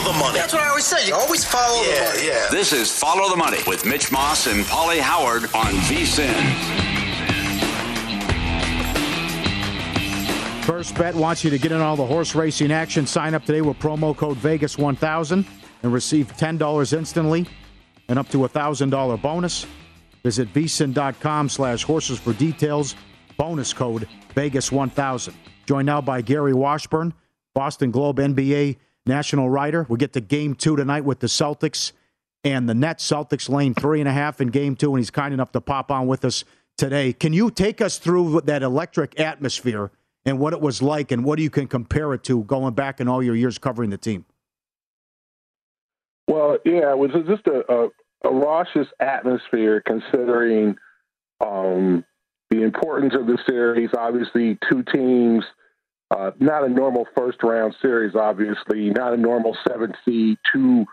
Follow the, money. That's what I always say. You always follow yeah, the money. Yeah. This is Follow the Money with Mitch Moss and Paulie Howard on VSIN. First Bet wants you to get in all the horse racing action. Sign up today with promo code Vegas1000 and receive $10 instantly and up to a $1,000 bonus. Visit vsin.com slash horses for details. Bonus code Vegas1000. Joined now by Gary Washburn, Boston Globe NBA national writer. We get to game two tonight with the Celtics and the Nets. Celtics lane three and a half in game two, and he's kind enough to pop on with us today. Can you take us through that electric atmosphere and what it was like and what you can compare it to going back in all your years covering the team? Well, yeah, it was just a, a, a raucous atmosphere considering um, the importance of the series. Obviously, two teams, uh, not a normal first round series, obviously, not a normal seventh seed, two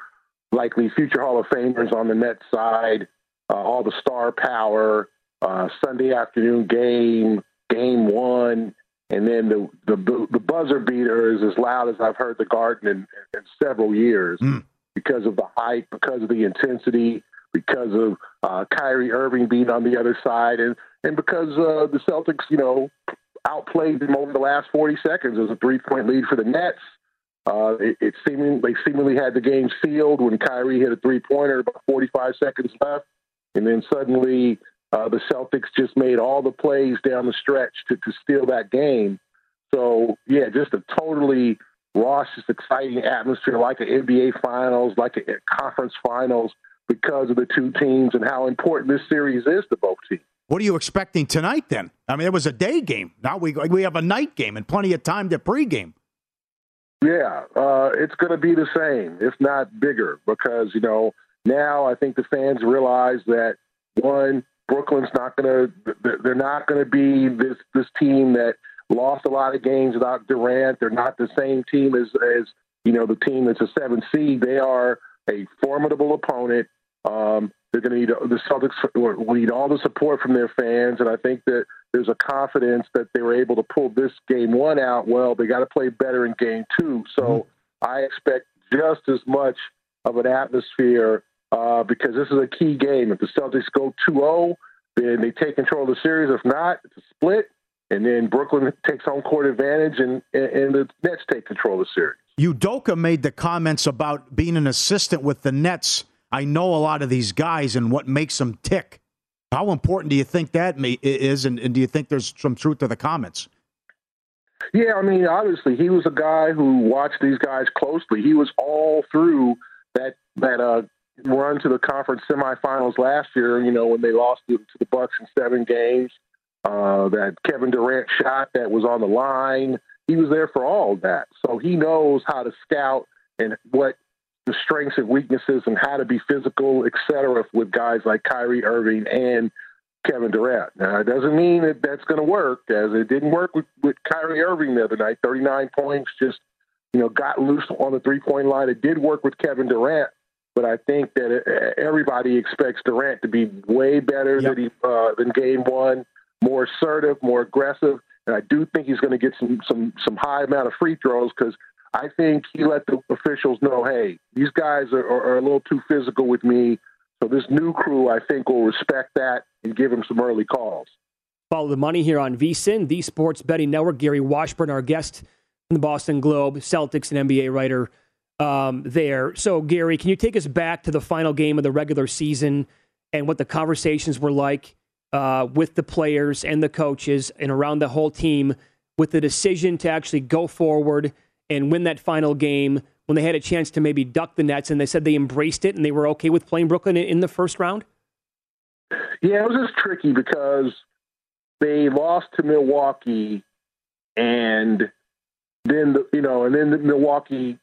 likely future Hall of Famers on the net side, uh, all the star power, uh, Sunday afternoon game, game one. And then the, the the buzzer beater is as loud as I've heard the Garden in, in several years mm. because of the hype, because of the intensity, because of uh, Kyrie Irving being on the other side, and and because uh, the Celtics, you know, outplayed them over the last 40 seconds as a three point lead for the Nets. Uh, it, it seeming they seemingly had the game sealed when Kyrie hit a three pointer about 45 seconds left, and then suddenly uh, the Celtics just made all the plays down the stretch to, to steal that game. So yeah, just a totally raucous, exciting atmosphere, like an NBA Finals, like a, a conference finals, because of the two teams and how important this series is to both teams. What are you expecting tonight then? I mean, it was a day game. Now we we have a night game and plenty of time to pregame. Yeah, uh, it's going to be the same, if not bigger, because you know now I think the fans realize that one, Brooklyn's not going to they're not going to be this this team that lost a lot of games without Durant. They're not the same team as as you know the team that's a seven seed. They are a formidable opponent. Um, they're going to need the Celtics will need all the support from their fans, and I think that there's a confidence that they were able to pull this game one out. Well, they got to play better in game two, so mm-hmm. I expect just as much of an atmosphere uh, because this is a key game. If the Celtics go 2-0, then they take control of the series. If not, it's a split, and then Brooklyn takes home court advantage, and and the Nets take control of the series. Udoka made the comments about being an assistant with the Nets. I know a lot of these guys and what makes them tick. How important do you think that may, is, and, and do you think there's some truth to the comments? Yeah, I mean, obviously, he was a guy who watched these guys closely. He was all through that that uh, run to the conference semifinals last year. You know, when they lost to, the Bucks in seven games, uh, that Kevin Durant shot that was on the line. He was there for all of that, so he knows how to scout and what the strengths and weaknesses and how to be physical, et cetera, with guys like Kyrie Irving and Kevin Durant. Now, it doesn't mean that that's going to work, as it didn't work with, with Kyrie Irving the other night. 39 points, just you know, got loose on the three point line. It did work with Kevin Durant, but I think that everybody expects Durant to be way better yep. than he uh, than Game One, more assertive, more aggressive, and I do think he's going to get some some some high amount of free throws because I think he let the officials know, hey, these guys are, are, are a little too physical with me. So this new crew, I think, will respect that and give him some early calls. Follow the money here on VSIN, the Sports Betting Network. Gary Washburn, our guest from the Boston Globe, Celtics and NBA writer um, there. So, Gary, can you take us back to the final game of the regular season and what the conversations were like uh, with the players and the coaches and around the whole team with the decision to actually go forward – and win that final game when they had a chance to maybe duck the Nets and they said they embraced it and they were okay with playing Brooklyn in the first round? Yeah, it was just tricky because they lost to Milwaukee and then the, you know, and then the Milwaukee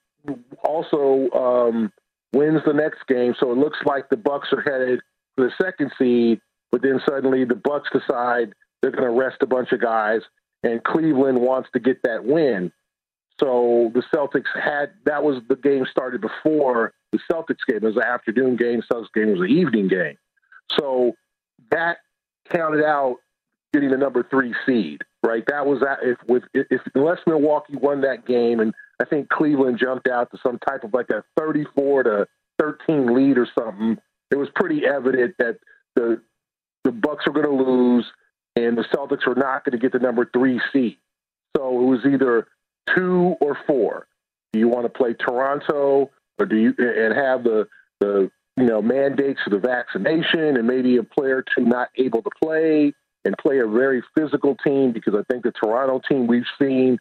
also um, wins the next game, so it looks like the Bucks are headed for the second seed. But then suddenly the Bucks decide they're going to rest a bunch of guys, and Cleveland wants to get that win. So the Celtics had that was the game started before the Celtics game. It was an afternoon game. Celtics game was an evening game. So that counted out getting the number three seed. Right. That was that. If with if unless Milwaukee won that game, and I think Cleveland jumped out to some type of like a thirty-four to thirteen lead or something, it was pretty evident that the the Bucks were going to lose, and the Celtics were not going to get the number three seed. So it was either two or four? Do you want to play Toronto, or do you and have the the you know mandates of the vaccination and maybe a player to not able to play and play a very physical team? Because I think the Toronto team we've seen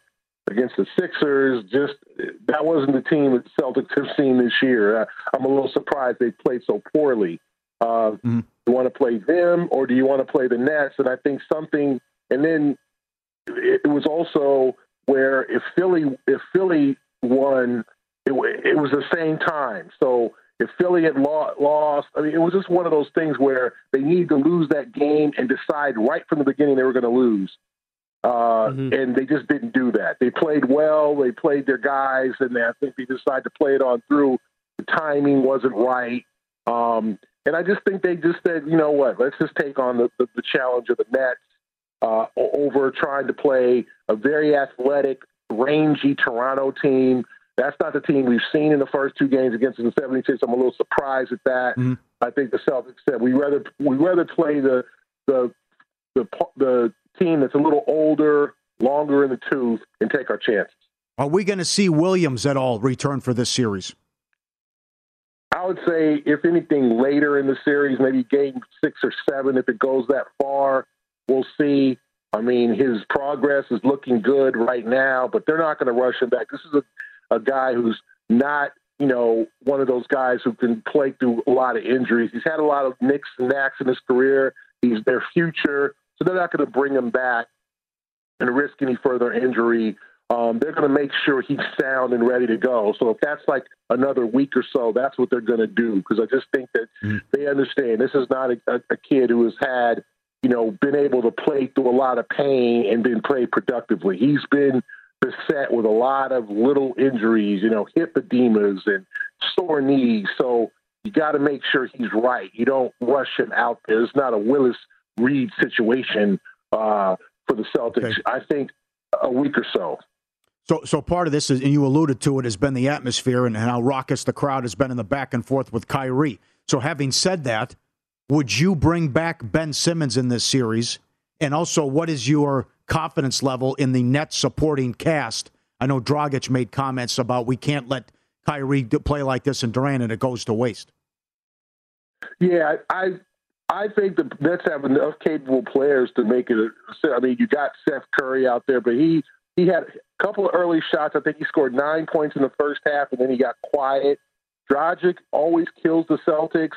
against the Sixers just that wasn't the team that Celtics have seen this year. Uh, I'm a little surprised they played so poorly. Uh, mm-hmm. Do you want to play them or do you want to play the Nets? And I think something, and then it was also where if Philly if Philly won, it, it was the same time. So if Philly had lost, I mean, it was just one of those things where they needed to lose that game and decide right from the beginning they were going to lose. Uh, mm-hmm. And they just didn't do that. They played well. They played their guys, and they, I think they decided to play it on through. The timing wasn't right. Um, and I just think they just said, you know what, let's just take on the, the, the challenge of the Nets uh, over trying to play a very athletic, rangy Toronto team. That's not the team we've seen in the first two games against the 76. I'm a little surprised at that. Mm-hmm. I think the Celtics said we rather we rather play the the the the team that's a little older, longer in the tooth, and take our chances. Are we going to see Williams at all return for this series? I would say, if anything, later in the series, maybe game six or seven, if it goes that far. We'll see. I mean, his progress is looking good right now, but they're not going to rush him back. This is a, a guy who's not, you know, one of those guys who can play through a lot of injuries. He's had a lot of nicks and knacks in his career. He's their future, so they're not going to bring him back and risk any further injury. Um, they're going to make sure he's sound and ready to go. So if that's like another week or so, that's what they're going to do because I just think that mm. they understand this is not a, a, a kid who has had you know, been able to play through a lot of pain and been played productively. He's been beset with a lot of little injuries, you know, hip edemas and sore knees. So you got to make sure he's right. You don't rush him out there. It's not a Willis Reed situation uh, for the Celtics. Okay. I think a week or so. So, so part of this is, and you alluded to it, has been the atmosphere and how raucous the crowd has been in the back and forth with Kyrie. So, having said that, would you bring back Ben Simmons in this series? And also, what is your confidence level in the net supporting cast? I know Dragic made comments about we can't let Kyrie play like this and Durant and it goes to waste. Yeah, I I think the Nets have enough capable players to make it. A, I mean, you got Seth Curry out there, but he he had a couple of early shots. I think he scored nine points in the first half, and then he got quiet. Dragic always kills the Celtics.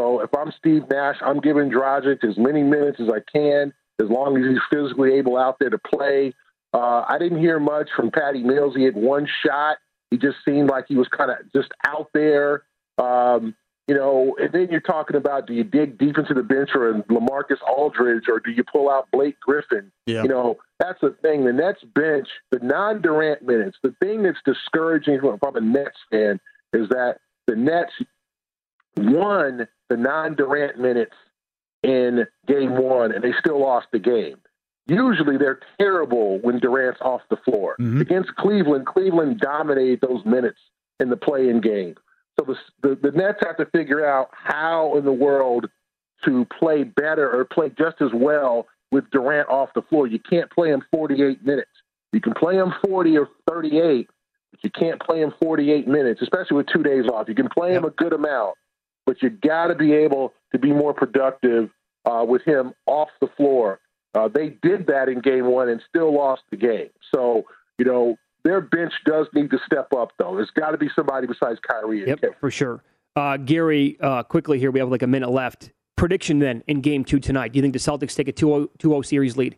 So if I'm Steve Nash, I'm giving Dragic as many minutes as I can, as long as he's physically able out there to play. Uh, I didn't hear much from Patty Mills. He had one shot. He just seemed like he was kind of just out there. Um, you know, and then you're talking about do you dig deep into the bench or Lamarcus Aldridge or do you pull out Blake Griffin? Yeah. You know, that's the thing. The Nets bench, the non Durant minutes, the thing that's discouraging from, from a Nets fan is that the Nets won the non Durant minutes in game one and they still lost the game. Usually they're terrible when Durant's off the floor. Mm-hmm. Against Cleveland, Cleveland dominated those minutes in the play in game. So the, the, the Nets have to figure out how in the world to play better or play just as well with Durant off the floor. You can't play him 48 minutes. You can play him 40 or 38, but you can't play him 48 minutes, especially with two days off. You can play him a good amount, but you got to be able to be more productive uh, with him off the floor. Uh, they did that in game one and still lost the game. So, you know, their bench does need to step up, though. There's got to be somebody besides Kyrie. Yep, for sure. Uh, Gary, uh, quickly here, we have like a minute left. Prediction then in game two tonight. Do you think the Celtics take a 2 0 series lead?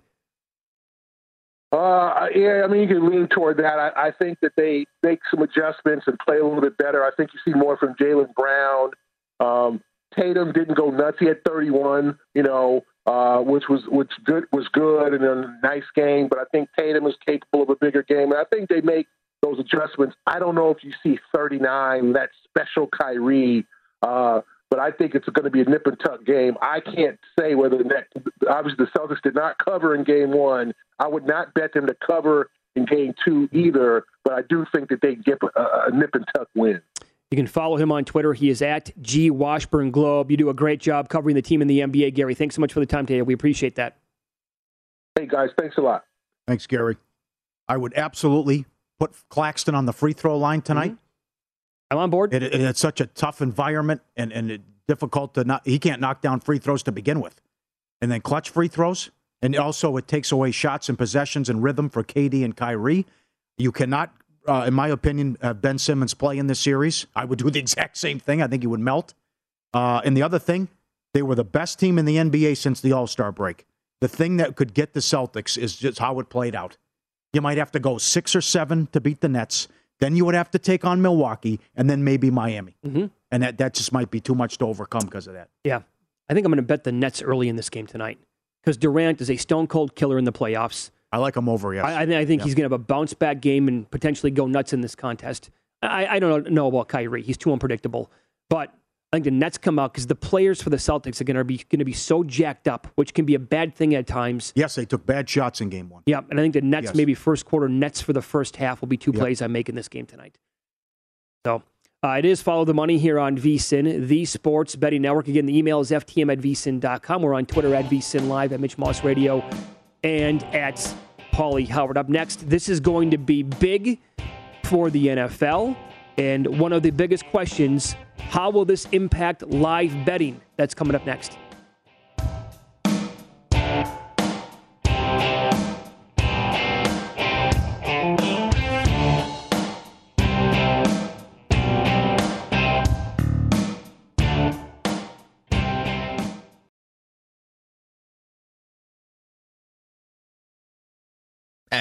Uh, yeah, I mean, you can lean toward that. I, I think that they make some adjustments and play a little bit better. I think you see more from Jaylen Brown. Um, Tatum didn't go nuts. He had 31, you know, uh, which was which good was good and a nice game. But I think Tatum is capable of a bigger game, and I think they make those adjustments. I don't know if you see 39, that special Kyrie. Uh, but I think it's going to be a nip and tuck game. I can't say whether the obviously the Celtics did not cover in game one. I would not bet them to cover in game two either, but I do think that they get a, a nip and tuck win. You can follow him on Twitter. He is at G Washburn Globe. You do a great job covering the team in the NBA, Gary. Thanks so much for the time today. We appreciate that. Hey, guys. Thanks a lot. Thanks, Gary. I would absolutely put Claxton on the free throw line tonight. Mm-hmm. I'm on board. It, it, it's such a tough environment and, and it, difficult to not. He can't knock down free throws to begin with. And then clutch free throws. And also, it takes away shots and possessions and rhythm for KD and Kyrie. You cannot uh, in my opinion, uh, Ben Simmons play in this series. I would do the exact same thing. I think he would melt. Uh, and the other thing, they were the best team in the NBA since the All Star break. The thing that could get the Celtics is just how it played out. You might have to go six or seven to beat the Nets. Then you would have to take on Milwaukee and then maybe Miami. Mm-hmm. And that, that just might be too much to overcome because of that. Yeah. I think I'm going to bet the Nets early in this game tonight because Durant is a stone cold killer in the playoffs. I like him over, yes. I, I, think Yeah. he's going to have a bounce back game and potentially go nuts in this contest. I, I don't know about Kyrie; he's too unpredictable. But I think the Nets come out because the players for the Celtics are going to be going to be so jacked up, which can be a bad thing at times. Yes, they took bad shots in game one. Yeah, and I think the Nets Yes. maybe first quarter Nets for the first half will be two Yep. plays I make in this game tonight. So uh, it is follow the money here on VSIN, the Sports Betting Network. Again, the email is ftm at vsin.com. We're on Twitter at vsin live at Mitch Moss Radio and at Paulie Howard. Up next, this is going to be big for the NFL. And one of the biggest questions how will this impact live betting? That's coming up next.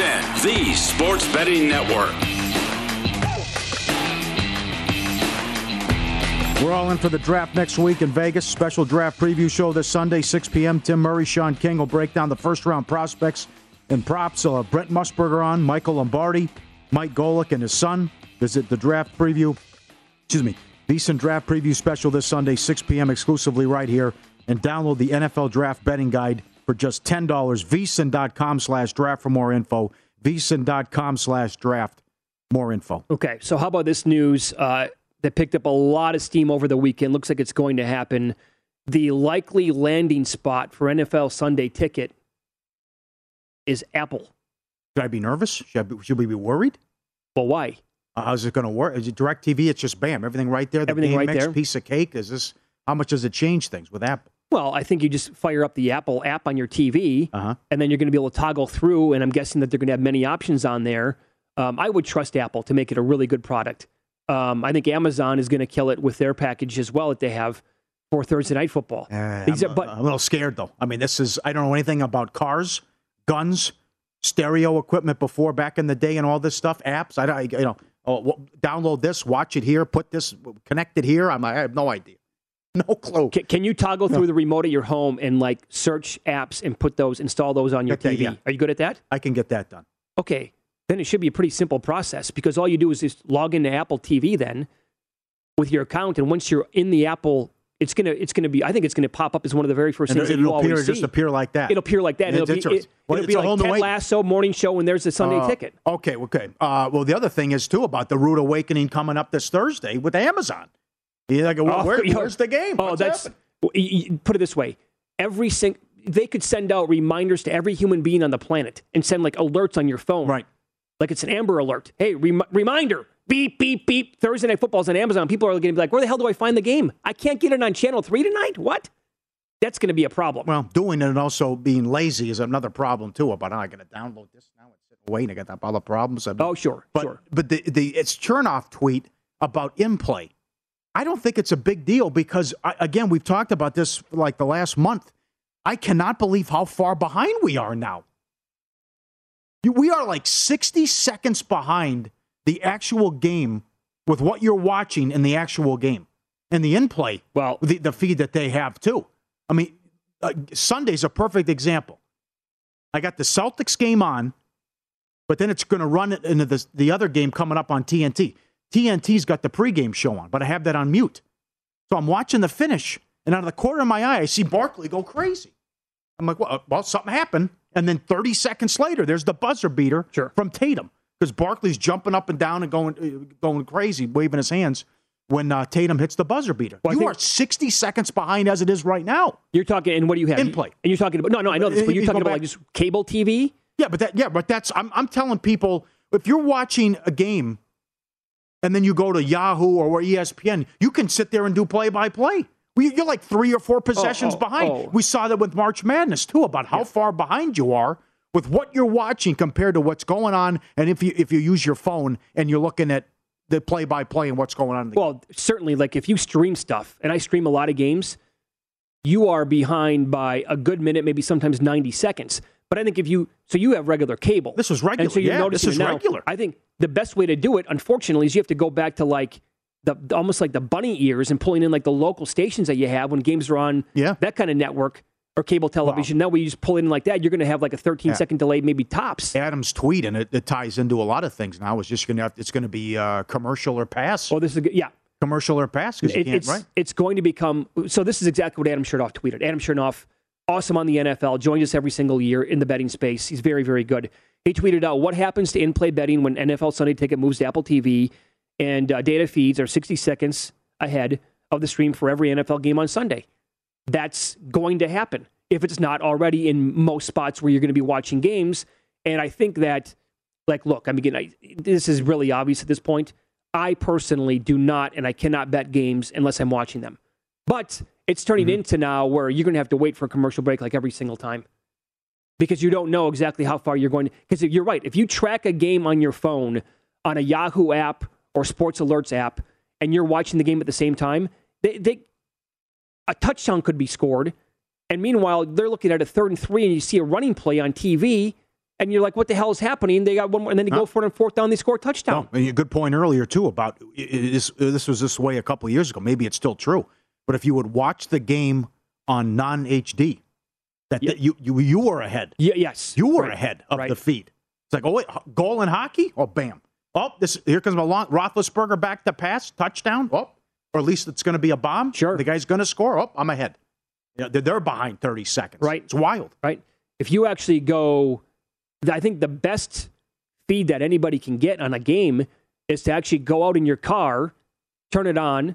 On VSIN, the sports betting network. We're all in for the draft next week in Vegas. Special draft preview show this Sunday, 6 p.m. Tim Murray, Sean King will break down the first round prospects and props. Uh, Brent Musburger on, Michael Lombardi, Mike Golic, and his son. Visit the draft preview. Excuse me, VSIN draft preview special this Sunday, 6 p.m. exclusively right here. And download the NFL draft betting guide for just $10. VSIN.com slash draft for more info. VSIN.com slash draft. More info. Okay, so how about this news? Uh, that picked up a lot of steam over the weekend. Looks like it's going to happen. The likely landing spot for NFL Sunday ticket is Apple. Should I be nervous? Should, I be, should we be worried? Well, why? Uh, how's it going to work? Is it DirecTV? It's just bam, everything right there. The everything right mix, there. Piece of cake. Is this? How much does it change things with Apple? Well, I think you just fire up the Apple app on your TV, uh-huh. and then you're going to be able to toggle through. And I'm guessing that they're going to have many options on there. Um, I would trust Apple to make it a really good product. Um, I think Amazon is going to kill it with their package as well that they have for Thursday night football. Uh, I'm, are, but, I'm a little scared though. I mean, this is I don't know anything about cars, guns, stereo equipment before back in the day, and all this stuff. Apps. I, I you know, oh, download this, watch it here, put this, connect it here. I'm, I have no idea, no clue. Can, can you toggle no. through the remote at your home and like search apps and put those, install those on your Get TV? that, yeah. Are you good at that? I can get that done. Okay, then it should be a pretty simple process because all you do is just log into Apple TV then with your account, and once you're in the Apple, it's gonna it's gonna be I think it's gonna pop up as one of the very first and things it'll you appear, always just see. appear like that. It'll appear like that. It'll It's be, it, well, it'll it's be like Ted Lasso morning show, and there's a Sunday Uh, ticket. Okay, okay. Uh, well, the other thing is too about the Rude Awakening coming up this Thursday with Amazon. You're like, well, Oh, where, yeah. where's the game? Oh, What's that's happening? well, y- y- put it this way: every sing, they could send out reminders to every human being on the planet and send like alerts on your phone, right? Like it's an Amber Alert. Hey, rem- reminder! Beep beep beep. Thursday night football's on Amazon. People are going to be like, "Where the hell do I find the game? I can't get it on Channel Three tonight. What? That's going to be a problem." Well, doing it and also being lazy is another problem too. About oh, I got to download this now. Waiting. I got that other problems. I mean, Oh, sure, but, sure. But the the it's Chernoff tweet about in play. I don't think it's a big deal because again we've talked about this like the last month. I cannot believe how far behind we are now. We are like 60 seconds behind the actual game with what you're watching in the actual game and the in play. Well, the, the feed that they have too. I mean, uh, Sunday's a perfect example. I got the Celtics game on, but then it's going to run it into the, the other game coming up on TNT. TNT's got the pregame show on, but I have that on mute. So I'm watching the finish, and out of the corner of my eye, I see Barkley go crazy. I'm like, well, well something happened. And then 30 seconds later, there's the buzzer beater from Tatum because Barkley's jumping up and down and going uh, going crazy, waving his hands when uh, Tatum hits the buzzer beater. Well, you are 60 seconds behind as it is right now. You're talking, and what do you have? In play. And you're talking about no, no, I know this, but You you're talking about like just cable TV. Yeah, but that yeah, but that's I'm I'm telling people if you're watching a game and then you go to Yahoo or ESPN, you can sit there and do play by play. You're like three or four possessions oh, oh, behind. oh. We saw that with March Madness too about how far behind you are with what you're watching compared to what's going on, and if you if you use your phone and you're looking at the play by play and what's going on. In the Well, certainly, like if you stream stuff, and I stream a lot of games, you are behind by a good minute, maybe sometimes 90 seconds. But I think if you, so you have regular cable. This was regular. And so you're yeah, noticing this is now. regular. I think the best way to do it, unfortunately, is you have to go back to like the almost like the bunny ears and pulling in like the local stations that you have when games are on Yeah. that kind of network or cable television. Now, when you just pull it in like that, you're going to have like a 13 Yeah. second delay, maybe tops. Adam's tweet, and it, it ties into a lot of things now. Is just going to it's going to be uh, commercial or pass. Oh, this is a good, yeah. commercial or pass because It- it's right. it's going to become so. This is exactly what Adam Chernoff tweeted. Adam Chernoff, awesome on the NFL, joins us every single year in the betting space. He's very very good. He tweeted out what happens to in-play betting when NFL Sunday Ticket moves to Apple TV, and uh, data feeds are 60 seconds ahead of the stream for every NFL game on Sunday. That's going to happen if it's not already in most spots where you're going to be watching games. And I think that, like, look, I mean, again, this is really obvious at this point. I personally do not, and I cannot bet games unless I'm watching them. But it's turning mm-hmm. into now where you're going to have to wait for a commercial break like every single time because you don't know exactly how far you're going. Because you're right. If you track a game on your phone on a Yahoo app or Sports Alerts app, and you're watching the game at the same time, they, they a touchdown could be scored, and meanwhile they're looking at a third and three, and you see a running play on TV, and you're like, "What the hell is happening?" They got one more, and then they go for it on fourth down, they score a touchdown. No, and a good point earlier too about this. This was this way a couple of years ago. Maybe it's still true, but if you would watch the game on non HD, that, that you you you were ahead. Yeah, yes, you were Right. ahead of Right. the feed. It's like, oh wait, goal in hockey? Oh, bam! Oh, this here comes Malon, Roethlisberger back to pass touchdown. Oh, or at least it's going to be a bomb. Sure, the guy's going to score. Oh, I'm ahead. You know, they're, they're behind 30 seconds. Right. It's wild. Right. If you actually go, I think the best feed that anybody can get on a game is to actually go out in your car, turn it on,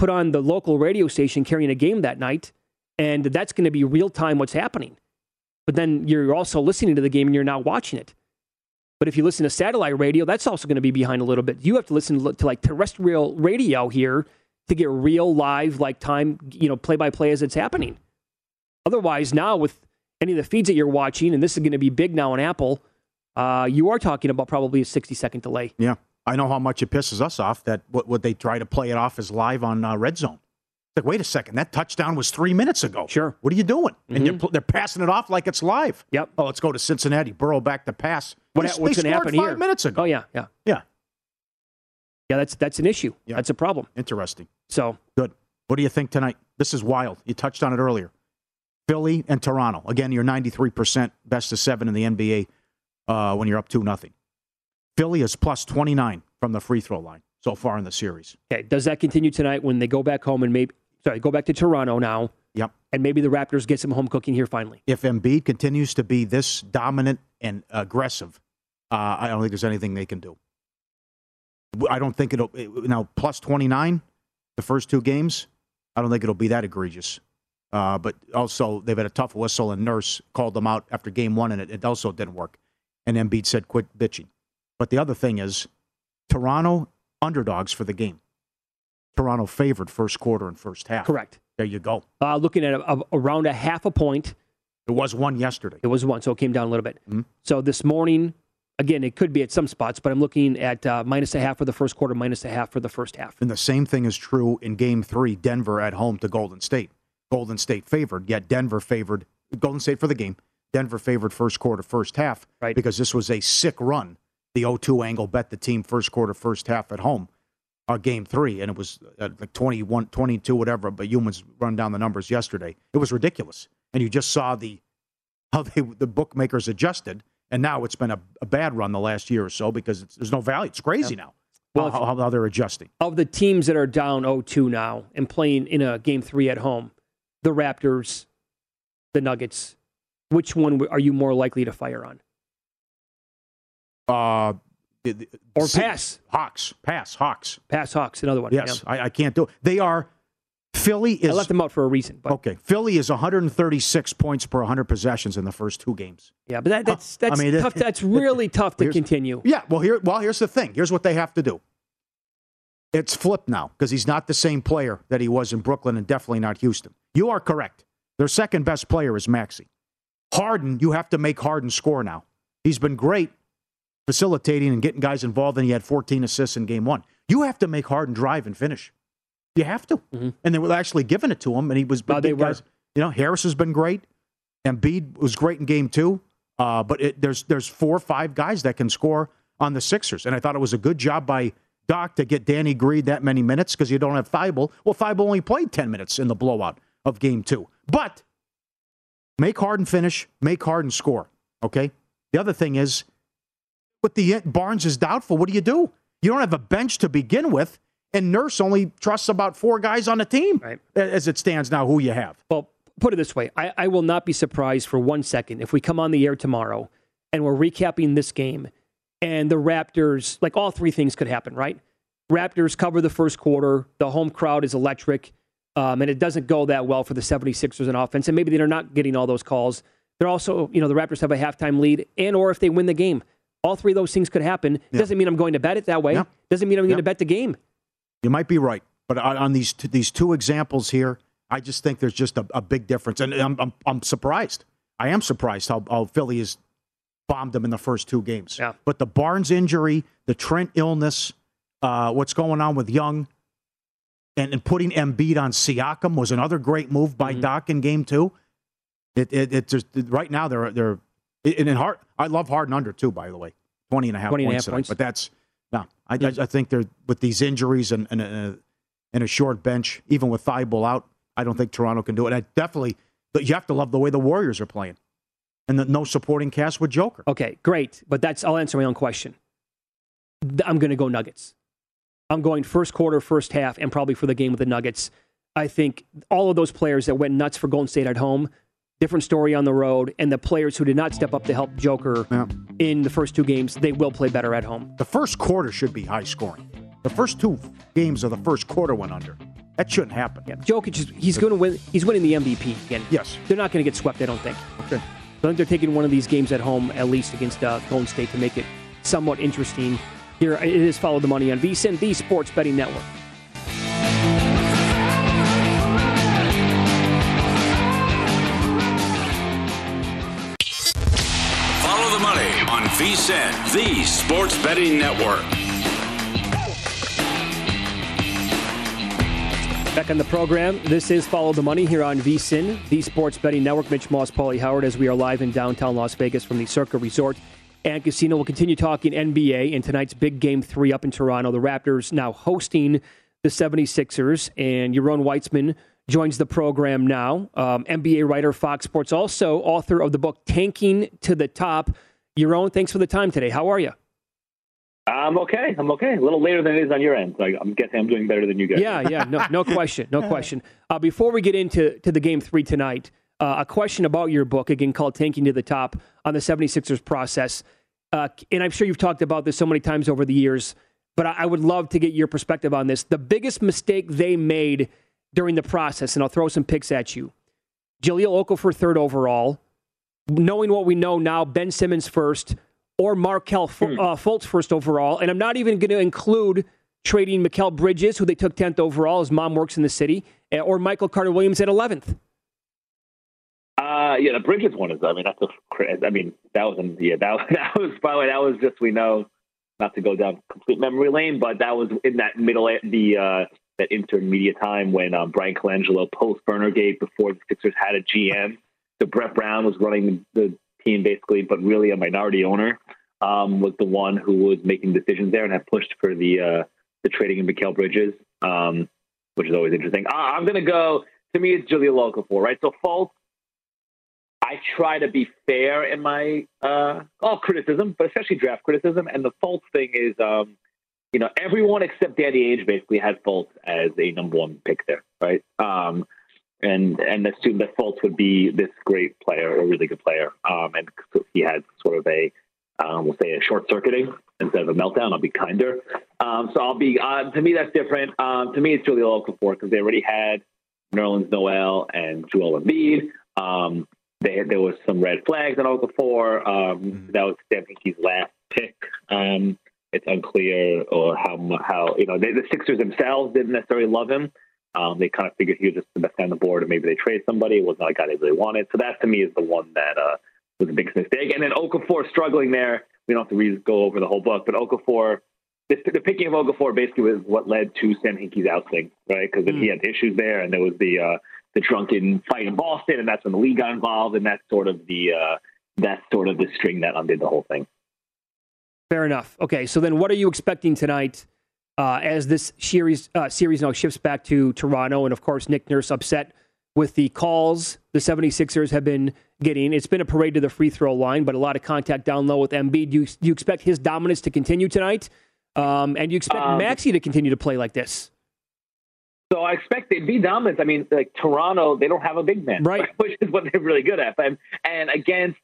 put on the local radio station carrying a game that night, and that's going to be real time what's happening. But then you're also listening to the game and you're not watching it. But if you listen to satellite radio, that's also going to be behind a little bit. You have to listen to, to like terrestrial radio here to get real live, like time, you know, play by play as it's happening. Otherwise, now with any of the feeds that you're watching, and this is going to be big now on Apple, uh, you are talking about probably a 60 second delay. Yeah. I know how much it pisses us off that what would they try to play it off as live on uh, Red Zone? It's like, wait a second, that touchdown was three minutes ago. Sure. What are you doing? And they're, they're passing it off like it's live. Yep. Oh, let's go to Cincinnati. Burrow back the pass. What, They- what's going to happen five here? minutes ago. Oh yeah, yeah, Yeah. yeah. That's that's an issue. Yeah. That's a problem. Interesting. So Good. What do you think tonight? This is wild. You touched on it earlier. Philly and Toronto. Again, you're 93% best of seven in the NBA uh, when you're up 2 nothing. Philly is plus 29 from the free throw line so far in the series. Okay, does that continue tonight when they go back home and maybe sorry go back to Toronto now? Yep. And maybe the Raptors get some home cooking here finally. If Embiid continues to be this dominant and aggressive, uh, I don't think there's anything they can do. I don't think it'll it, now plus 29 the first two games. I don't think it'll be that egregious. Uh, but also, they've had a tough whistle, and Nurse called them out after game one, and it, it also didn't work. And Embiid said, quit bitching. But the other thing is, Toronto underdogs for the game. Toronto favored first quarter and first half. Correct. There you go. Uh, looking at a, a, around a half a point. It was one yesterday. It was one, so it came down a little bit. Mhm. So this morning, again, it could be at some spots, but I'm looking at uh, minus a half for the first quarter, minus a half for the first half. And the same thing is true in game three, Denver at home to Golden State. Golden State favored, yet Denver favored Golden State for the game. Denver favored first quarter, first half, right? Because this was a sick run. The 0-2 angle bet the team first quarter, first half at home, uh, game three, and it was uh, like 21, 22, whatever. But humans run down the numbers yesterday. It was ridiculous, and you just saw the how they the bookmakers adjusted, and now it's been a, a bad run the last year or so because it's, there's no value. It's crazy now. Well, how, how, how they're adjusting. Of the teams that are down 0-2 now and playing in a game three at home, the Raptors, the Nuggets, which one are you more likely to fire on? Uh, Or pass. Hawks. Pass. Hawks. Pass Hawks, another one. Yes, Yeah. I, I can't do it. They are. Philly is. I left them out for a reason. But okay. Philly is 136 points per 100 possessions in the first two games. yeah, but that, that's that's I mean, tough. That's really tough to continue. Yeah. Well, here. Well, here's the thing. Here's what they have to do. It's flipped now because he's not the same player that he was in Brooklyn and definitely not Houston. You are correct. Their second best player is Maxey. Harden, you have to make Harden score now. He's been great facilitating and getting guys involved, and he had 14 assists in game one. You have to make Harden drive and finish. You have to. And they were actually giving it to him, and he was Mm-hmm. They were. guys. You know, Harris has been great. Embiid was great in game two. Uh, but it, there's there's four or five guys that can score on the Sixers, and I thought it was a good job by Doc to get Danny Green that many minutes because you don't have Thybulle. Well, Thybulle only played ten minutes in the blowout of game two, but make Harden finish, make Harden score. Okay. The other thing is, with the Barnes is doubtful. What do you do? You don't have a bench to begin with, and Nurse only trusts about four guys on the team right. as it stands now. Who you have? Well, put it this way: I, I will not be surprised for one second if we come on the air tomorrow and we're recapping this game, and the Raptors, like all three things could happen, right? Raptors cover the first quarter. The home crowd is electric. Um, and it doesn't go that well for the 76ers in offense. And maybe they're not getting all those calls. They're also, you know, the Raptors have a halftime lead, and or if they win the game. All three of those things could happen. Yeah. Doesn't mean I'm going to bet it that way. Yeah. Doesn't mean I'm yeah. going to bet the game. You might be right, but on, these two, these two examples here, I just think there's just a, a big difference, and I'm, I'm, I'm surprised. I am surprised how, how Philly has bombed them in the first two games. Yeah. But the Barnes injury, the Trent illness, uh, what's going on with Young, and, and putting Embiid on Siakam was another great move by mm-hmm. Doc in game two. It, it, it just right now they're they're and in hard. I love Harden under too, by the way, 20 and a half 20 points. And a half points. But that's no. I, I, I, think they're with these injuries and and, and, a, and a short bench, even with Thybulle out. I don't think Toronto can do it. I definitely, but you have to love the way the Warriors are playing, and the no supporting cast with Joker. Okay, great. But that's I'll answer my own question. I'm going to go Nuggets. I'm going first quarter, first half, and probably for the game with the Nuggets. I think all of those players that went nuts for Golden State at home, different story on the road, and the players who did not step up to help Joker yeah. in the first two games, they will play better at home. The first quarter should be high scoring. The first two games of the first quarter went under. That shouldn't happen. Yeah, Jokic, he's going to win. He's winning the MVP again. Yes, they're not going to get swept. I don't think. Okay. I think they're taking one of these games at home at least against uh, Golden State to make it somewhat interesting. Here it is Follow the Money on VSIN, the Sports Betting Network. On the Sports Betting Network. Back on the program, this is Follow the Money here on VSIN, the Sports Betting Network. Mitch Moss, Paulie Howard, as we are live in downtown Las Vegas from the Circa Resort and Casino. We'll continue talking NBA in tonight's big game three up in Toronto. The Raptors now hosting the 76ers, and Yaron Weitzman joins the program now. Um, NBA writer, Fox Sports, also author of the book Tanking to the Top. Yaron, thanks for the time today. How are you? I'm okay. I'm okay. A little later than it is on your end. So I'm guessing I'm doing better than you guys. Yeah, yeah. No, no question. No question. Uh, before we get into to the game three tonight, uh, a question about your book, again called Tanking to the Top on the 76ers process. Uh, and I'm sure you've talked about this so many times over the years, but I, I would love to get your perspective on this. The biggest mistake they made during the process, and I'll throw some picks at you Jahlil Okafor third overall, knowing what we know now, Ben Simmons first, or Markelle hmm. uh, Fultz first overall. And I'm not even going to include trading Mikal Bridges, who they took 10th overall. His mom works in the city, eh, or Michael Carter Williams at 11th. Uh, yeah, the Bridges one is. I mean, that's a. I mean, that was. In, yeah, that that was. By the way, that was just we know, not to go down complete memory lane, but that was in that middle the uh, that intermediate time when um, Bryan Colangelo post Burnergate before the Sixers had a GM. So Brett Brown was running the team basically, but really a minority owner. Um, was the one who was making decisions there and had pushed for the uh, the trading of Mikal Bridges, um, which is always interesting. I'm going to go. To me, it's Jahlil Okafor, right? So Fultz I try to be fair in my uh, all criticism, but especially draft criticism. And the Fultz thing is, um, you know, everyone except Danny Ainge basically had Fultz as a number one pick there, right? Um, and and assumed that Fultz would be this great player, a really good player. Um, and he had sort of a, um, we'll say, a short circuiting instead of a meltdown. I'll be kinder. Um, so I'll be. Uh, to me, that's different. Um, to me, it's really Okafor because they already had Nerlens Noel and Joel Embiid. Um, they, there was some red flags on Okafor. Um, mm-hmm. That was Hinkie's last pick. Um, it's unclear or how how you know they, the Sixers themselves didn't necessarily love him. Um, they kind of figured he was just the best guy on the board, and maybe they trade somebody. It was not a guy they really wanted. So that to me is the one that uh, was the biggest mistake. And then Okafor struggling there. We don't have to read, go over the whole book, but Okafor, the, the picking of Okafor basically was what led to Sam Hinkie's ousting, right? Because mm. he had issues there, and there was the uh, the drunken fight in Boston, and that's when the league got involved, and that's sort of the uh, that's sort of the string that undid the whole thing. Fair enough. Okay, so then what are you expecting tonight uh, as this series uh, series now shifts back to Toronto, and of course Nick Nurse upset with the calls the 76ers have been getting. It's been a parade to the free throw line, but a lot of contact down low with Embiid. Do you, do you expect his dominance to continue tonight? Um, and you expect um, Maxey to continue to play like this? So I expect it be dominant. I mean, like Toronto, they don't have a big man, right? Which is what they're really good at. And, and against,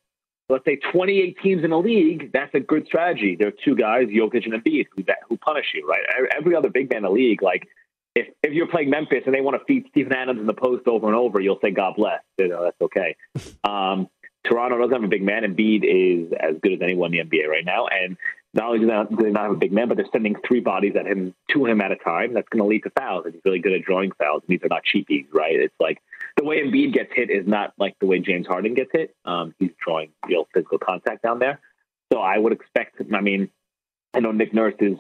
let's say, 28 teams in the league, that's a good strategy. There are two guys, Jokic and Embiid, who who punish you, right? Every other big man in the league, like if if you're playing Memphis and they want to feed Steven Adams in the post over and over, you'll say God bless. You know, that's okay. Um, Toronto doesn't have a big man. And Embiid is as good as anyone in the NBA right now, and not only do they not, do they not have a big man, but they're sending three bodies at him to him at a time. That's going to lead to fouls, and he's really good at drawing fouls. And these are not cheapies, right? It's like the way Embiid gets hit is not like the way James Harden gets hit. Um, he's drawing real physical contact down there. So I would expect. I mean, I know Nick Nurse is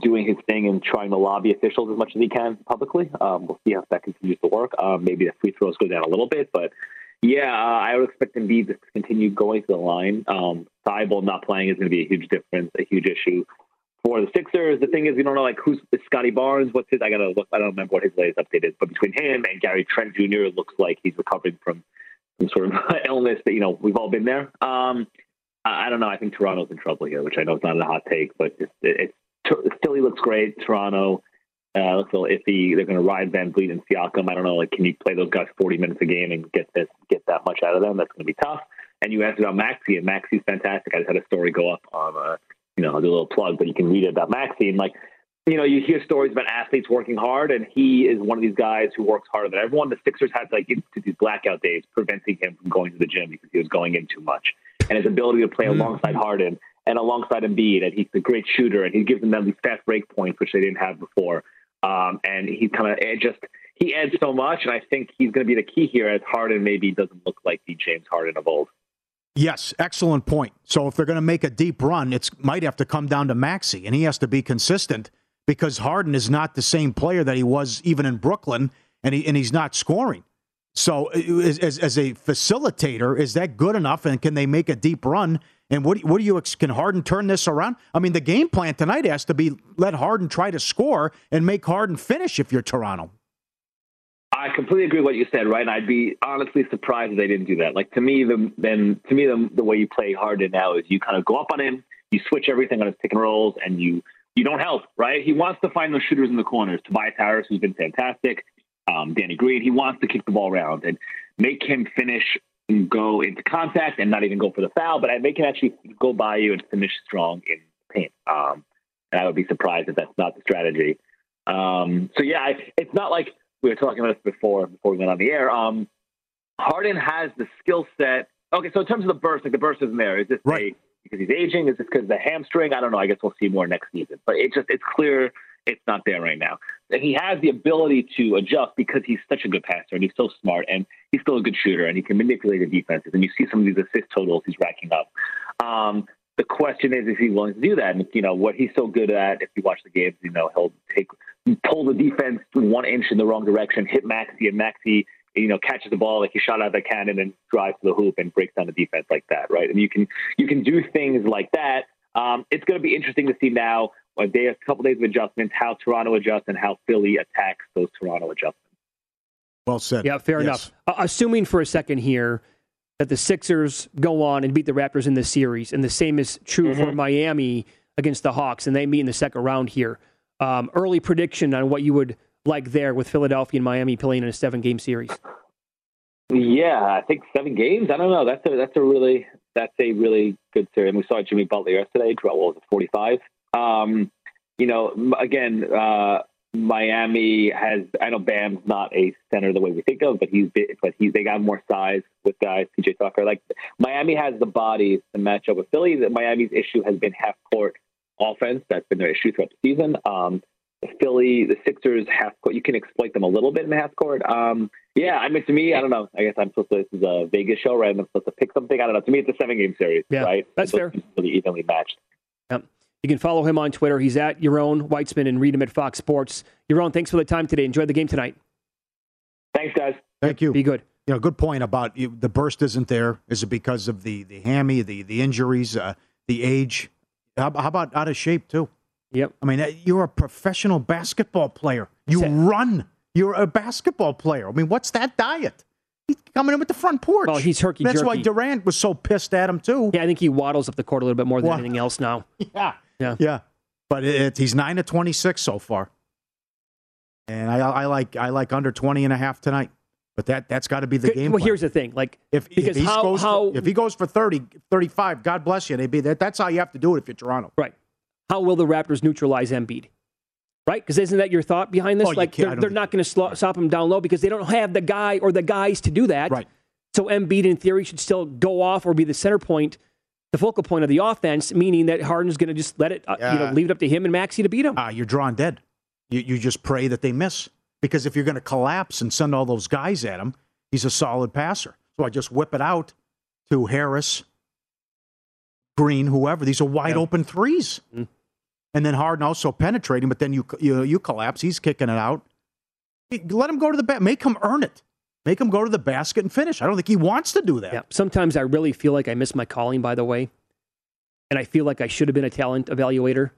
doing his thing and trying to lobby officials as much as he can publicly. Um, we'll see how that continues to work. Um, maybe the free throws go down a little bit, but yeah, uh, I would expect Embiid to continue going to the line. Um, Thybulle not playing is going to be a huge difference, a huge issue for the Sixers. The thing is, we don't know like who's Scottie Barnes. What's his? I gotta look. I don't remember what his latest update is. But between him and Gary Trent Jr., it looks like he's recovering from some sort of illness that you know we've all been there. Um, I don't know. I think Toronto's in trouble here, which I know is not a hot take, but it's, it's Philly looks great. Toronto uh, looks a little iffy. They're going to ride VanVleet and Siakam. I don't know. Like, can you play those guys 40 minutes a game and get this, get that much out of them? That's going to be tough. And you asked about Maxey, and Maxey's fantastic. I just had a story go up on, uh, you know, I'll do a little plug, but you can read it about Maxey. Like, you know, you hear stories about athletes working hard, and he is one of these guys who works harder than everyone. The Sixers had like these blackout days preventing him from going to the gym because he was going in too much. And his ability to play mm-hmm. alongside Harden and alongside Embiid, and he's a great shooter, and he gives them these fast break points, which they didn't have before. Um, and he's kind of just he adds so much, and I think he's going to be the key here as Harden maybe doesn't look like the James Harden of old. Yes, excellent point. So if they're going to make a deep run, it might have to come down to Maxey, and he has to be consistent because Harden is not the same player that he was even in Brooklyn, and he and he's not scoring. So uh, as, as a facilitator, is that good enough? And can they make a deep run and what, what do you can Harden turn this around? I mean, the game plan tonight has to be let Harden try to score and make Harden finish if you're Toronto. I completely agree with what you said, right? And I'd be honestly surprised if they didn't do that. Like to me, the then to me the, the way you play Harden now is you kind of go up on him, you switch everything on his pick and rolls, and you you don't help, right? He wants to find those shooters in the corners. Tobias Harris, who's been fantastic, um, Danny Green, he wants to kick the ball around and make him finish and go into contact and not even go for the foul, but they can actually go by you and finish strong in paint. Um, and I would be surprised if that's not the strategy. Um, so yeah, I, it's not like we were talking about this before before we went on the air. Um, Harden has the skill set. Okay, so in terms of the burst, like the burst isn't there. Is this right. a, because he's aging? Is this because of the hamstring? I don't know. I guess we'll see more next season. But it just it's clear it's not there right now. And he has the ability to adjust because he's such a good passer and he's so smart and he's still a good shooter and he can manipulate the defenses. And you see some of these assist totals he's racking up. Um, the question is, is he willing to do that? And you know what he's so good at. If you watch the games, you know he'll take pull the defense one inch in the wrong direction, hit Maxey, and Maxey you know catches the ball like he shot out of the cannon and drives to the hoop and breaks down the defense like that, right? And you can you can do things like that. Um, it's going to be interesting to see now a day, a couple days of adjustments, how Toronto adjusts and how Philly attacks those Toronto adjustments. Well said. Yeah, fair yes. enough. Uh, assuming for a second here that the Sixers go on and beat the Raptors in this series, and the same is true mm-hmm. for Miami against the Hawks, and they meet in the second round here. Um, early prediction on what you would like there with Philadelphia and Miami playing in a seven game series. Yeah, I think seven games. I don't know. That's a that's a really that's a really good series. And we saw Jimmy Butler yesterday. What was it, forty five? Um, you know, again, uh, Miami has. I know Bam's not a center the way we think of, but he's but he's they got more size with guys. PJ Tucker, like Miami has the bodies to match up with Philly. That Miami's issue has been half court offense. That's been their issue throughout the season. Um, Philly, the Sixers half court. You can exploit them a little bit in the half court. Um, yeah, I mean, to me, I don't know. I guess I'm supposed to. This is a Vegas show, right? I'm supposed to pick something. I don't know. To me, it's a seven game series, yeah, right? That's fair. Really evenly matched. Yep. You can follow him on Twitter. He's at Yaron Weitzman and read him at Fox Sports. Yaron. thanks for the time today. Enjoy the game tonight. Thanks, guys. Thank you. Be good. You know, good point about you, the burst isn't there. Is it because of the the hammy, the the injuries, uh, the age? How, how about out of shape too? Yep. I mean, you're a professional basketball player. You run. You're a basketball player. I mean, what's that diet? He's coming in with the front porch. Well, he's herky That's why. Durant was so pissed at him too. Yeah, I think he waddles up the court a little bit more than Well- anything else now. Yeah. Yeah. Yeah. But it, he's nine to twenty six so far, and I, I like I like under 20 and a half tonight. But that that's got to be the game. Well, plan. here's the thing. Like, if because if he how- goes how- for, if he goes for 30, 35, God bless you. They be that. That's how you have to do it if you're Toronto. Right. How will the Raptors neutralize Embiid? Right? Because isn't that your thought behind this? Oh, like, they're, they're not going to stop him down low because they don't have the guy or the guys to do that. Right. So Embiid, in theory, should still go off or be the center point, the focal point of the offense, meaning that Harden's going to just let it, uh, you know, leave it up to him and Maxey to beat him. Uh, you're drawn dead. You you just pray that they miss because if you're going to collapse and send all those guys at him, he's a solid passer. So I just whip it out to Harris, Green, whoever. These are wide open threes. Mm. And then Harden also penetrating, but then you you you collapse. He's kicking it out. Let him go to the bat. Make him earn it. Make him go to the basket and finish. I don't think he wants to do that. Yeah. Sometimes I really feel like I miss my calling, by the way. And I feel like I should have been a talent evaluator.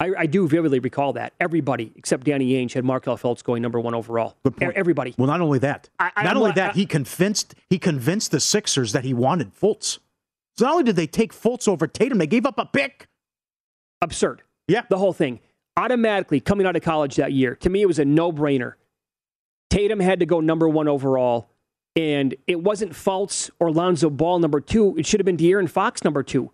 I, I do vividly recall that. Everybody except Danny Ainge had Markelle Fultz going number one overall. Good point. Everybody. Well, not only that, I- not I'm only like- that, I- he convinced he convinced the Sixers that he wanted Fultz. So not only did they take Fultz over Tatum, they gave up a pick. Absurd. Yeah. The whole thing. Automatically coming out of college that year, to me, it was a no brainer. Tatum had to go number one overall, and it wasn't Fultz or Lonzo Ball number two. It should have been De'Aaron Fox number two.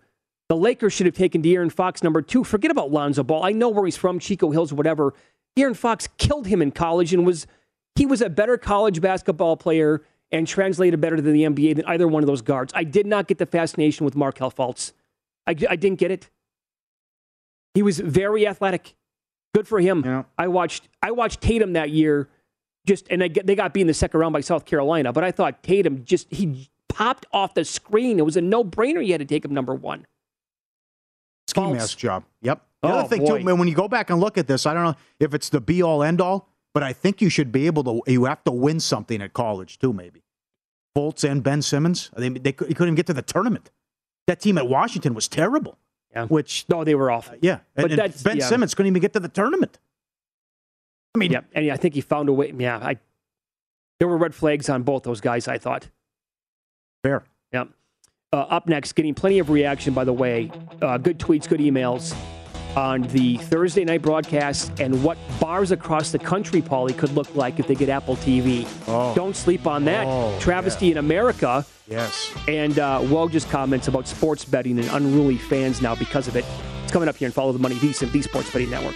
The Lakers should have taken De'Aaron Fox number two. Forget about Lonzo Ball. I know where he's from, Chino Hills, whatever. De'Aaron Fox killed him in college and was he was a better college basketball player and translated better to the NBA than either one of those guards. I did not get the fascination with Markelle Fultz. I, I didn't get it. He was very athletic. Good for him. I watched I watched Tatum that year, just and they, get- they got beat in the second round by South Carolina. But I thought Tatum just he popped off the screen. It was a no brainer. You had to take him number one. Ski Fultz. mask job. Yep. The Oh, other thing boy. too, man, when you go back and look at this, I don't know if it's the be all end all, but I think you should be able to. You have to win something at college too, maybe. Fultz and Ben Simmons, they they cou- they couldn't even get to the tournament. That team at Washington was terrible. Yeah. Which no, they were awful. Uh, yeah, But and, Ben yeah. Simmons couldn't even get to the tournament. I mean, yeah, and I think he found a way. Yeah, I there were red flags on both those guys. I thought. Fair. Yeah. Uh, up next, getting plenty of reaction, by the way. Uh, good tweets, good emails on the Thursday night broadcast and what bars across the country, Paulie, could look like if they get Apple TV. Oh. Don't sleep on that. Oh, Travesty in America. Yes. And uh, Woj's comments about sports betting and unruly fans now because of it. It's coming up here and follow the money, VSIN, the Sports Betting Network.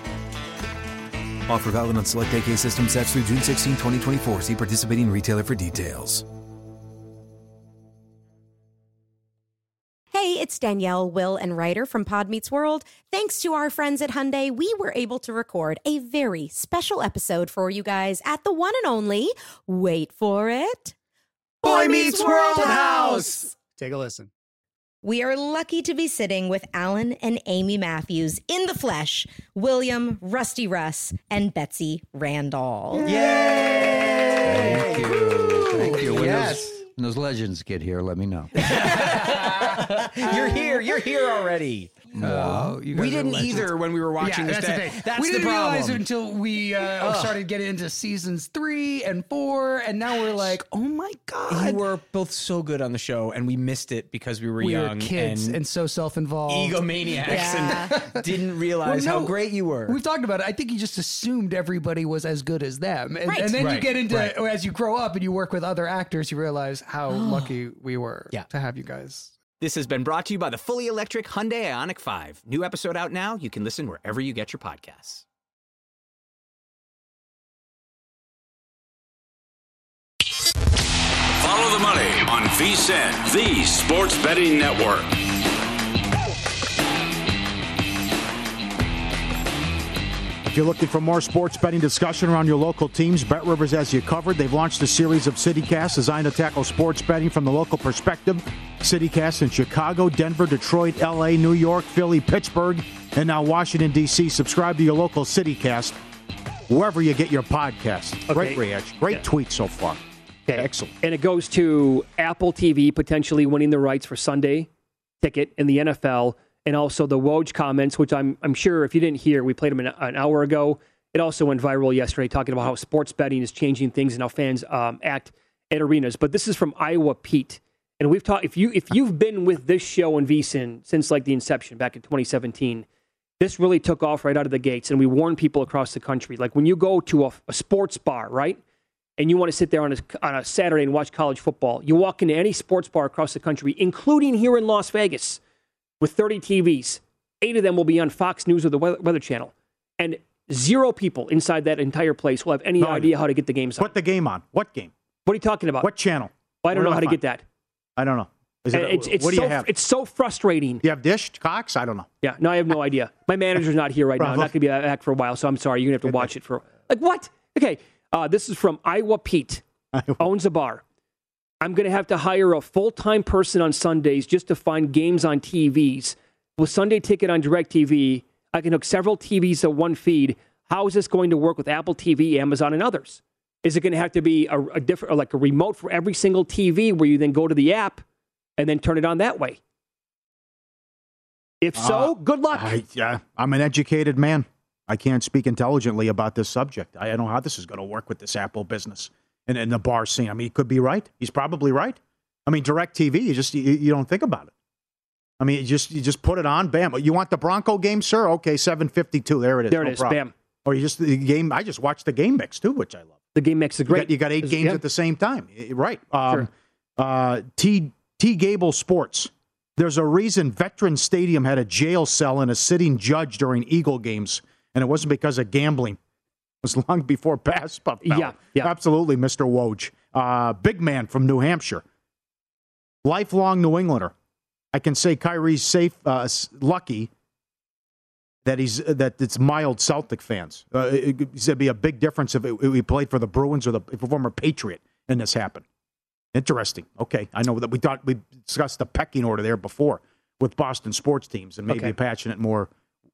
Offer valid on select AK system sets through June 16, 2024. See participating retailer for details. Hey, it's Danielle, Will, and Ryder from Pod Meets World. Thanks to our friends at Hyundai, we were able to record a very special episode for you guys at the one and only, wait for it, Boy Meets World House. Take a listen. We are lucky to be sitting with Alan and Amy Matthews in the flesh, William, Rusty Russ, and Betsy Randle. Yay! Thank you. Thank you. When, Yes. those, when those legends get here, let me know. You're here. You're here already. No, you guys we are didn't legends. either when we were watching Yeah, this. that's the day. thing. That's we the didn't problem. realize it until we uh, Ugh. started getting into seasons three and four, and now we're like, oh my god, You were both so good on the show, and we missed it because we were we young were kids and, and, so self-involved, egomaniacs and didn't realize Well, how great you were. We've talked about it. I think you just assumed everybody was as good as them, and, Right. and then you get into right. as you grow up and you work with other actors, you realize how lucky we were Yeah. to have you guys. This has been brought to you by the fully electric Hyundai Ioniq 5. New episode out now. You can listen wherever you get your podcasts. Follow the money on VSIN, the sports betting network. If you're looking for more sports betting discussion around your local teams, BetRivers has you covered. They've launched a series of CityCasts designed to tackle sports betting from the local perspective. CityCasts in Chicago, Denver, Detroit, LA, New York, Philly, Pittsburgh, and now Washington, D.C. Subscribe to your local CityCast wherever you get your podcast. Great Okay. reaction. Great Yeah. tweet so far. Okay. Excellent. And it goes to Apple TV potentially winning the rights for Sunday ticket in the NFL, and also the Woj comments, which I'm I'm sure if you didn't hear, we played them an, an hour ago. It also went viral yesterday, talking about how sports betting is changing things and how fans um, act at arenas. But this is from Iowa Pete, and we've talked. If you if you've been with this show and VSIN since like the inception back in 2017, this really took off right out of the gates, and we warn people across the country. Like when you go to a, a sports bar, right? and you want to sit there on a, on a Saturday and watch college football, you walk into any sports bar across the country, including here in Las Vegas, with 30 TVs. Eight of them will be on Fox News or the Weather, Weather Channel. And zero people inside that entire place will have any No idea how to get the games on. Put the game on. What game? What are you talking about? What channel? Well, I don't Where know do how to find- get that. I don't know. Is it, it's, it's what do so, you have? It's so frustrating. you have Dish, Cox? I don't know. Yeah, no, I have no idea. My manager's not here right now. I'm not going to be back for a while, so I'm sorry. You're going to have to watch it for like what? Okay, uh, this is from Iowa Pete. Owns a bar. I'm going to have to hire a full time person on Sundays just to find games on TVs. With Sunday Ticket on DirecTV, I can hook several TVs to one feed. How is this going to work with Apple TV, Amazon, and others? Is it going to have to be a, a different, like a remote for every single TV, where you then go to the app and then turn it on that way? If so, Uh, good luck. I, yeah, I'm an educated man. I can't speak intelligently about this subject. I don't know how this is going to work with this Apple business and, and the bar scene. I mean, he could be right. He's probably right. I mean, DirecTV, you just you, you don't think about it. I mean, you just you just put it on, bam. You want the Bronco game, sir? Okay, 752. There it is. There it no is, problem. bam. Or you just the game. I just watched the game mix too, which I love. The game mix is You great. got, you got eight games yeah. at the same time. Right. Um, Sure. uh, T T Gable Sports. There's a reason Veteran Stadium had a jail cell and a sitting judge during Eagle games, and it wasn't because of gambling. Was long before pass fell. Yeah, yeah. Absolutely, Mr. Woj. Uh, big man from New Hampshire. Lifelong New Englander. I can say Kyrie's safe, uh, lucky that he's that it's mild Celtic fans. Uh, it, it'd be a big difference if, it, if he played for the Bruins or the former Patriot and this happened. Interesting. Okay, I know that we thought we discussed the pecking order there before with Boston sports teams and maybe Okay. a passionate more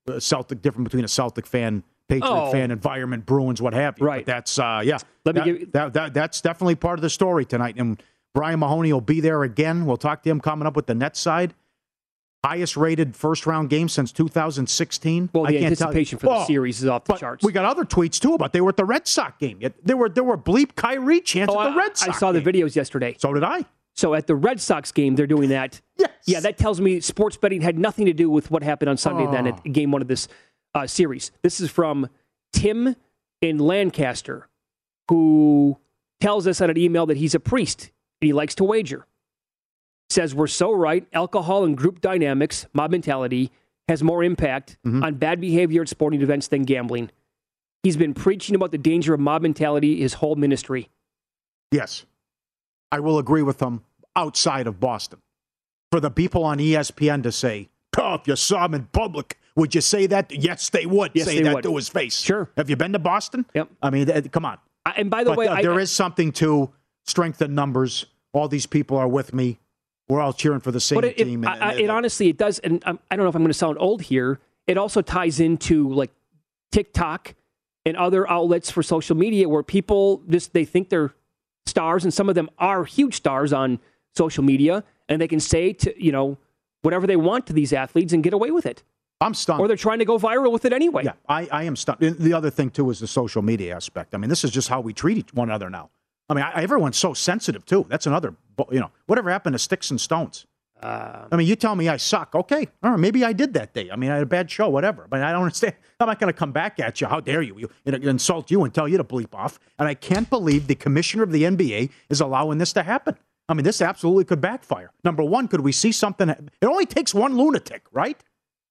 uh, Celtic different between a Celtic fan, Patriot Oh. fan, environment, Bruins, what have you. Right. But that's uh, yeah. Let me that, give- that, that that's definitely part of the story tonight. And Brian Mahoney will be there again. We'll talk to him coming up with the net side. Highest rated first round game since 2016. Well, I the can't tell- anticipation for the Oh, series is off the charts. We got other tweets too about they were at the Red Sox game. There were there were bleep Kyrie chants Oh, at the I- Red Sox. I saw the videos yesterday. So did I. So at the Red Sox game, they're doing that. Yes. Yeah, that tells me sports betting had nothing to do with what happened on Sunday then Oh. at game one of this uh, series. This is from Tim in Lancaster, who tells us on an email that he's a priest and he likes to wager. Says we're so right. Alcohol and group dynamics, mob mentality, has more impact Mm-hmm. on bad behavior at sporting events than gambling. He's been preaching about the danger of mob mentality his whole ministry. Yes, I will agree with him outside of Boston. for the people on ESPN to say, oh, if you saw him in public, would you say that? Yes, they would Yes, say they that would. to his face. Sure. Have you been to Boston? Yep. I mean, th- come on. I- and by the But, way, uh, I, there is something to strength in numbers. All these people are with me. We're all cheering for the same it, it, team. and- I, and- it honestly it does, and um, I don't know if I'm going to sound old here. It also ties into like TikTok and other outlets for social media where people just they think they're stars, and some of them are huge stars on social media, and they can say to you know whatever they want to these athletes and get away with it. I'm stunned. Or they're trying to go viral with it anyway. Yeah, I, I am stunned. And The other thing too is the social media aspect. I mean, this is just how we treat each one another now. I mean, I, everyone's so sensitive too. That's another, you know, whatever happened to sticks and stones. Uh, I mean, you tell me I suck. Okay, all right, maybe I did that day. I mean, I had a bad show, whatever. But I don't understand. I'm not going to come back at you. How dare you? you and insult you and tell you to bleep off. And I can't believe the commissioner of the NBA is allowing this to happen. I mean, this absolutely could backfire. Number one, could we see something? It only takes one lunatic, right?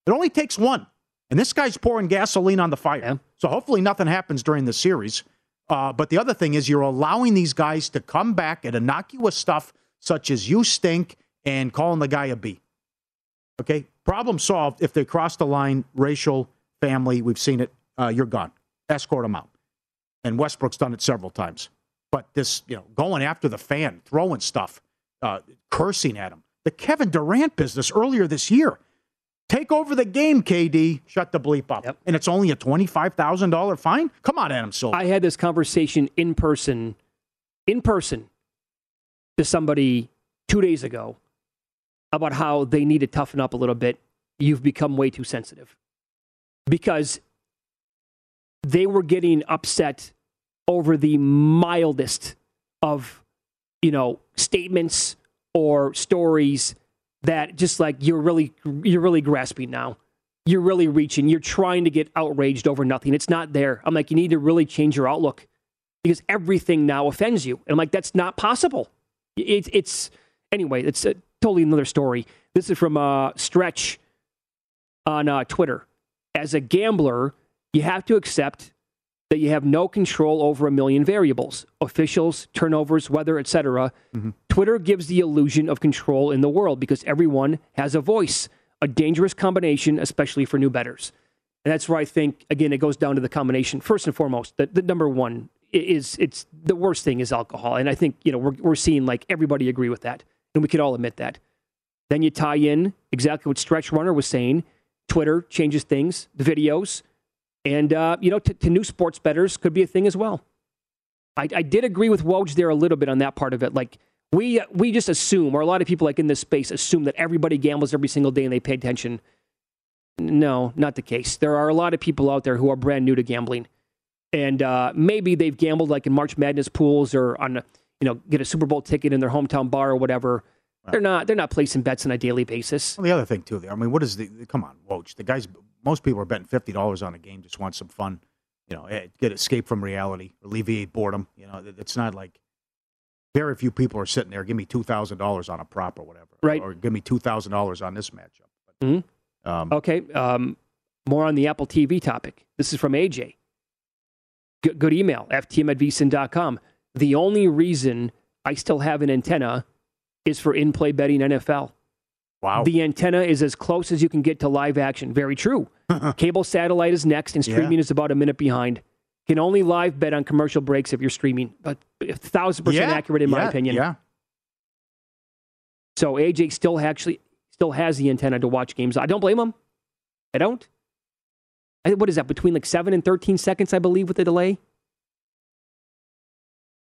It only takes one. And this guy's pouring gasoline on the fire. So hopefully nothing happens during the series. Uh, but the other thing is you're allowing these guys to come back at innocuous stuff such as you stink and calling the guy a B. Okay, problem solved. If they cross the line, racial, family, we've seen it. Uh, you're gone. Escort them out. And Westbrook's done it several times. But this, you know, going after the fan, throwing stuff, uh, cursing at him. The Kevin Durant business earlier this year. Take over the game, KD. Shut the bleep up. And it's only a twenty-five thousand dollar fine. Come on, Adam Silver. I had this conversation in person, in person, to somebody two days ago about how they need to toughen up a little bit. You've become way too sensitive because they were getting upset over the mildest of, you know, statements or stories that just like you're really you're really grasping now. You're really reaching. You're trying to get outraged over nothing. It's not there. I'm like, you need to really change your outlook because everything now offends you. And I'm like, that's not possible. It's it's anyway. It's a, totally another story. This is from uh, Stretch on uh, Twitter. As a gambler, you have to accept that you have no control over a million variables officials turnovers weather etc mm-hmm. twitter gives the illusion of control in the world because everyone has a voice a dangerous combination especially for new bettors and that's where i think again it goes down to the combination. First and foremost the, the number one is it's the worst thing is alcohol. And i think you know we're, we're seeing like everybody agree with that. And we could all admit that. Then you tie in exactly what stretch runner was saying. Twitter changes things the videos and, uh, you know, to, to new sports bettors could be a thing as well. I, I did agree with Woj there a little bit on that part of it. Like, we, we just assume, or a lot of people like in this space assume that everybody gambles every single day and they pay attention. No, not the case. There are a lot of people out there who are brand new to gambling. And uh, maybe they've gambled like in March Madness pools or on, a, you know, get a Super Bowl ticket in their hometown bar or whatever. They're not. They're not placing bets on a daily basis. Well, the other thing too, I mean, what is the? Come on, Woj. The guys. Most people are betting fifty dollars on a game, just want some fun. You know, eh, get escape from reality, alleviate boredom. You know, it's not like very few people are sitting there. Give me two thousand dollars on a prop or whatever, Right. Or give me two thousand dollars on this matchup. Mhm. Um, Okay. Um, more on the Apple TV topic. This is from AJ. Good, good email, ftm at vsin.com. The only reason I still have an antenna is for in play betting NFL. Wow. The antenna is as close as you can get to live action. Very true. Cable satellite is next, and Yeah. streaming is about a minute behind. Can only live bet on commercial breaks if you're streaming. But a thousand percent Yeah, accurate in my opinion. Yeah. So AJ still actually still has the antenna to watch games. I don't blame him. I don't. I, what is that between like seven and thirteen seconds? I believe with the delay.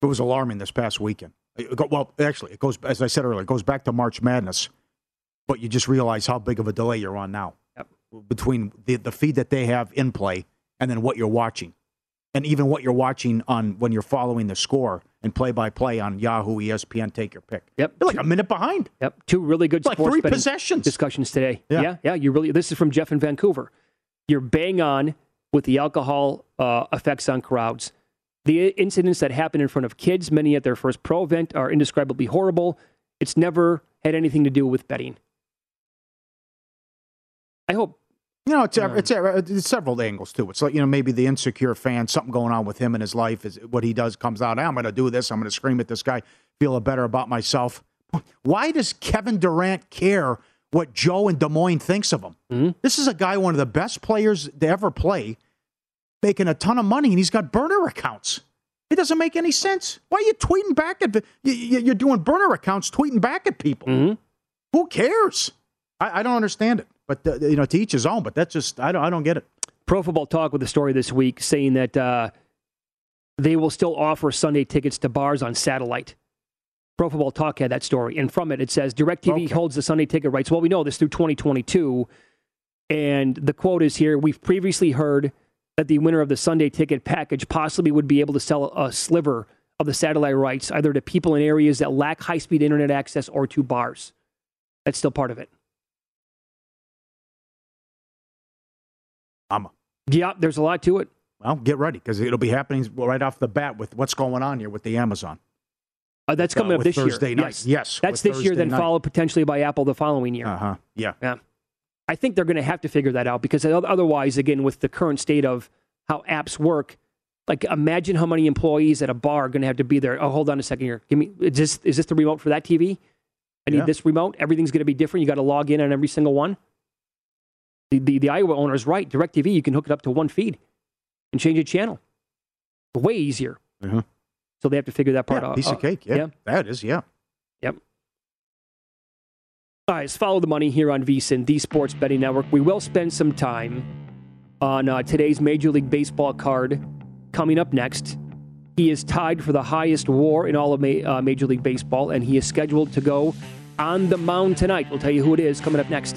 It was alarming this past weekend. Go- well, actually, it goes as I said earlier. It goes back to March Madness, but you just realize how big of a delay you're on now between the the feed that they have in play and then what you're watching, and even what you're watching on when you're following the score and play by play on Yahoo, ESPN. Take your pick. Yep, you're like a minute behind. Yep, two really good Like sports three possessions. discussions today. Yeah. yeah, yeah. You really. This is from Jeff in Vancouver. You're bang on with the alcohol uh, effects on crowds. The incidents that happen in front of kids, many at their first pro event, are indescribably horrible. It's never had anything to do with betting. I hope You know, it's ev- it's, it's several angles too. It's like you know maybe the insecure fan, something going on with him in his life is what he does comes out. "Hey, I'm going to do this. I'm going to scream at this guy, feel better about myself. Why does Kevin Durant care what Joe in Des Moines thinks of him? Mm-hmm. This is a guy, one of the best players to ever play, making a ton of money, and he's got burner accounts. It doesn't make any sense. Why are you tweeting back at? you- you- You're doing burner accounts, tweeting back at people. Mm-hmm. Who cares? I, I don't understand it. But uh, you know, to each his own. But that's just I don't I don't get it. Pro Football Talk with a story this week saying that uh, they will still offer Sunday tickets to bars on satellite. Pro Football Talk had that story, and from it it says DirecTV holds the Sunday ticket rights. Well, we know this through 2022, and the quote is here: We've previously heard that the winner of the Sunday ticket package possibly would be able to sell a sliver of the satellite rights either to people in areas that lack high-speed internet access or to bars. That's still part of it. Yeah, there's a lot to it. well. Get ready because it'll be happening right off the bat with what's going on here with the Amazon. Uh, that's Uh, coming up with this Thursday year. night. Yes, Yes, that's this year. Then night. followed potentially by Apple the following year. Uh huh. Yeah. Yeah, I think they're going to have to figure that out because otherwise, again, with the current state of how apps work, like imagine how many employees at a bar are going to have to be there. Oh, hold on a second here. Give me is this is this the remote for that TV? I need Yeah. this remote. Everything's going to be different. You got to log in on every single one. The, the the Iowa owner is right. DirecTV, you can hook it up to one feed and change a channel. Way easier. Uh-huh. So they have to figure that part Yeah, out. piece of Uh, cake. Yeah, that is. Yeah. Yep. All right, let's follow the money here on VSIN, the Sports Betting Network. We will spend some time on uh, today's Major League Baseball card coming up next. He is tied for the highest war in all of ma- uh, Major League Baseball, and he is scheduled to go on the mound tonight. We'll tell you who it is coming up next.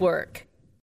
work.